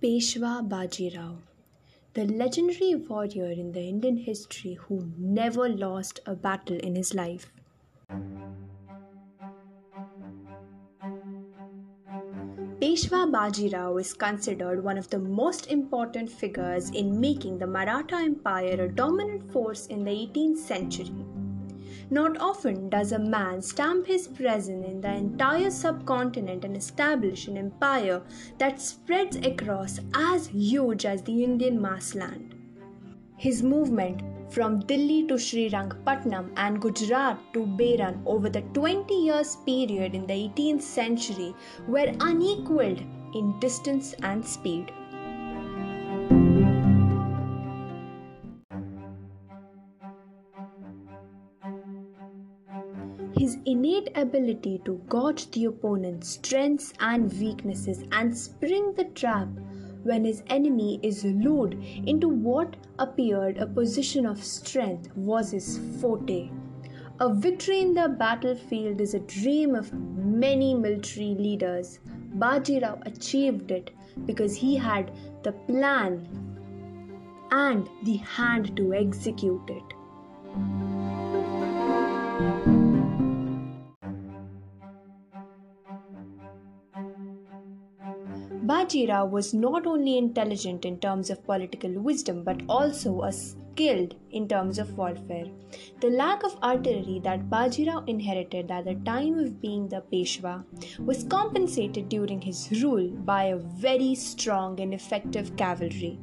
Peshwa Bajirao, the legendary warrior in the Indian history who never lost a battle in his life. Peshwa Bajirao is considered one of the most important figures in making the Maratha Empire a dominant force in the 18th century. Not often does a man stamp his presence in the entire subcontinent and establish an empire that spreads across as huge as the Indian marsland. His movement from Delhi to Srirangapatnam and Gujarat to Berar over the 20 years period in the 18th century were unequaled in distance and speed. Ability to gauge the opponent's strengths and weaknesses and spring the trap when his enemy is lured into what appeared a position of strength was his forte. A victory in the battlefield is a dream of many military leaders. Bajirao achieved it because he had the plan and the hand to execute it. Bajirao was not only intelligent in terms of political wisdom but also a skilled in terms of warfare. The lack of artillery that Bajirao inherited at the time of being the Peshwa was compensated during his rule by a very strong and effective cavalry.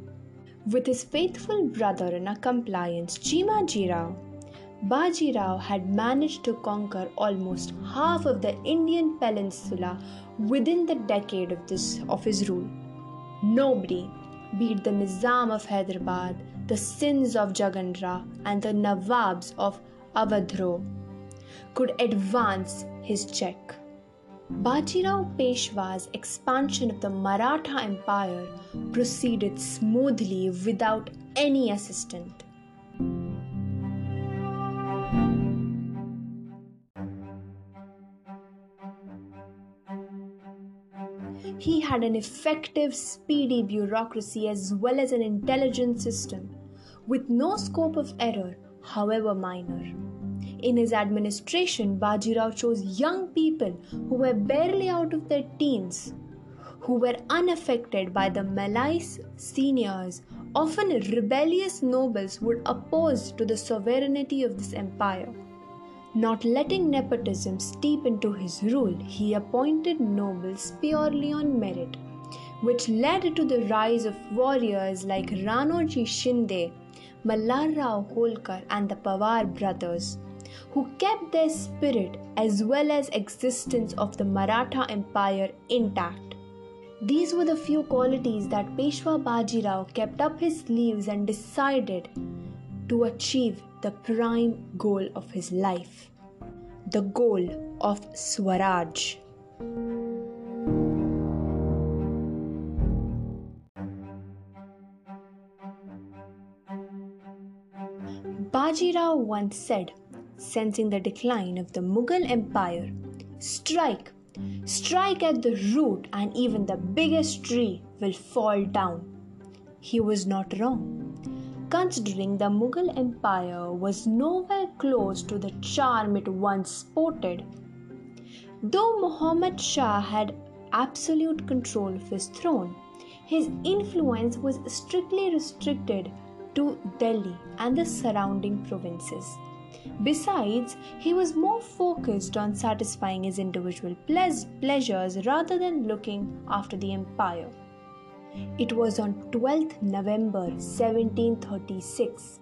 With his faithful brother and accomplice Chimaji Rao, Bajirao had managed to conquer almost half of the Indian peninsula within the decade of, this, of his rule. Nobody beat the Nizam of Hyderabad, the Singhs of Jagandra, and the Nawabs of Avadhro could advance his check. Bajirao Peshwa's expansion of the Maratha Empire proceeded smoothly without any assistant. He had an effective, speedy bureaucracy as well as an intelligent system, with no scope of error, however minor. In his administration, Bajirao chose young people who were barely out of their teens, who were unaffected by the malice seniors. Often rebellious nobles would oppose to the sovereignty of this empire. Not letting nepotism steep into his rule, he appointed nobles purely on merit, which led to the rise of warriors like Ranoji Shinde, Malhar Rao Holkar, and the Pawar brothers, who kept their spirit as well as existence of the Maratha Empire intact. These were the few qualities that Peshwa Bajirao kept up his sleeves and decided to achieve the prime goal of his life the goal of Swaraj. Bajirao once said, sensing the decline of the Mughal Empire, Strike, strike at the root, and even the biggest tree will fall down. He was not wrong considering the Mughal Empire was nowhere close to the charm it once sported. Though Muhammad Shah had absolute control of his throne, his influence was strictly restricted to Delhi and the surrounding provinces. Besides, he was more focused on satisfying his individual pleasures rather than looking after the empire. It was on 12th November 1736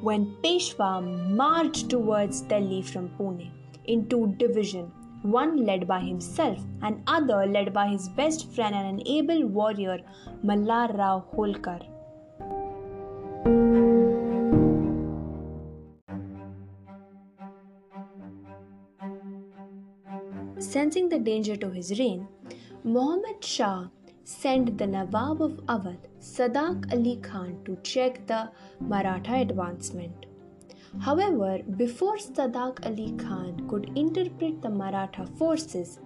when Peshwa marched towards Delhi from Pune in two divisions, one led by himself and other led by his best friend and an able warrior Malhar Rao Holkar. Sensing the danger to his reign, Muhammad Shah sent the Nawab of Awadh, Saadat Ali Khan, to check the Maratha advancement. However, before Saadat Ali Khan could interpret the Maratha forces,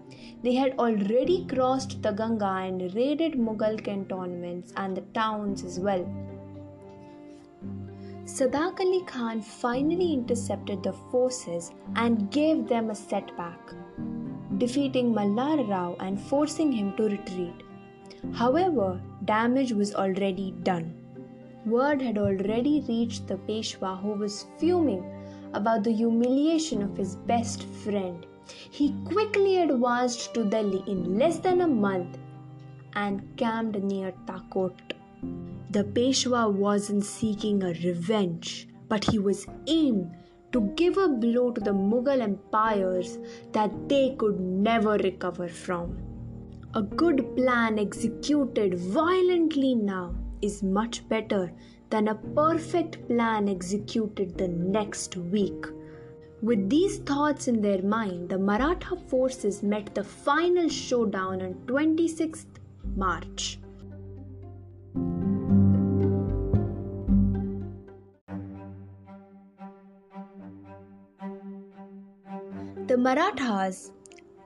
they had already crossed the Ganga and raided Mughal cantonments and the towns as well. Saadat Ali Khan finally intercepted the forces and gave them a setback, defeating Malhar Rao and forcing him to retreat. However, damage was already done. Word had already reached the Peshwa, who was fuming about the humiliation of his best friend. He quickly advanced to Delhi in less than a month and camped near Takot. The Peshwa wasn't seeking a revenge, but he was aimed to give a blow to the Mughal empires that they could never recover from. A good plan executed violently now is much better than a perfect plan executed the next week. With these thoughts in their mind, the Maratha forces met the final showdown on 26th March. The Marathas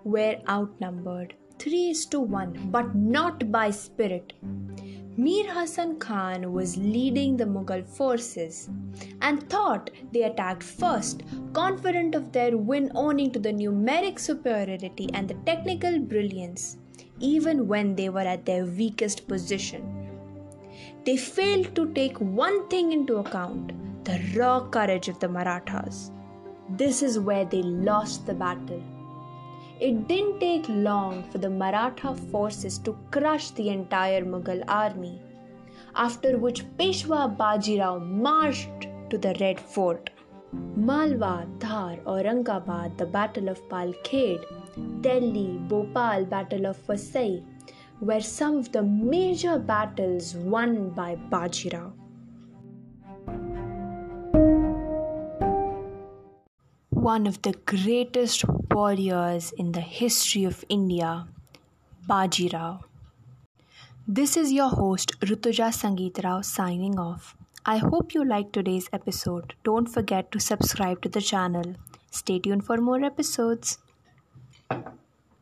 were outnumbered 3 is to 1, but not by spirit. Mir Hasan Khan was leading the Mughal forces and thought they attacked first, confident of their win owing to the numeric superiority and the technical brilliance, even when they were at their weakest position. They failed to take one thing into account the raw courage of the Marathas. This is where they lost the battle. It didn't take long for the Maratha forces to crush the entire Mughal army, after which Peshwa Bajirao marched to the Red Fort. Malwa, Dhar, Aurangabad, the Battle of Palkhed, Delhi, Bhopal, Battle of Vasai were some of the major battles won by Bajirao. one of the greatest warriors in the history of India, Baji Rao. This is your host Rutuja Sangeet Rao signing off. I hope you liked today's episode. Don't forget to subscribe to the channel. Stay tuned for more episodes.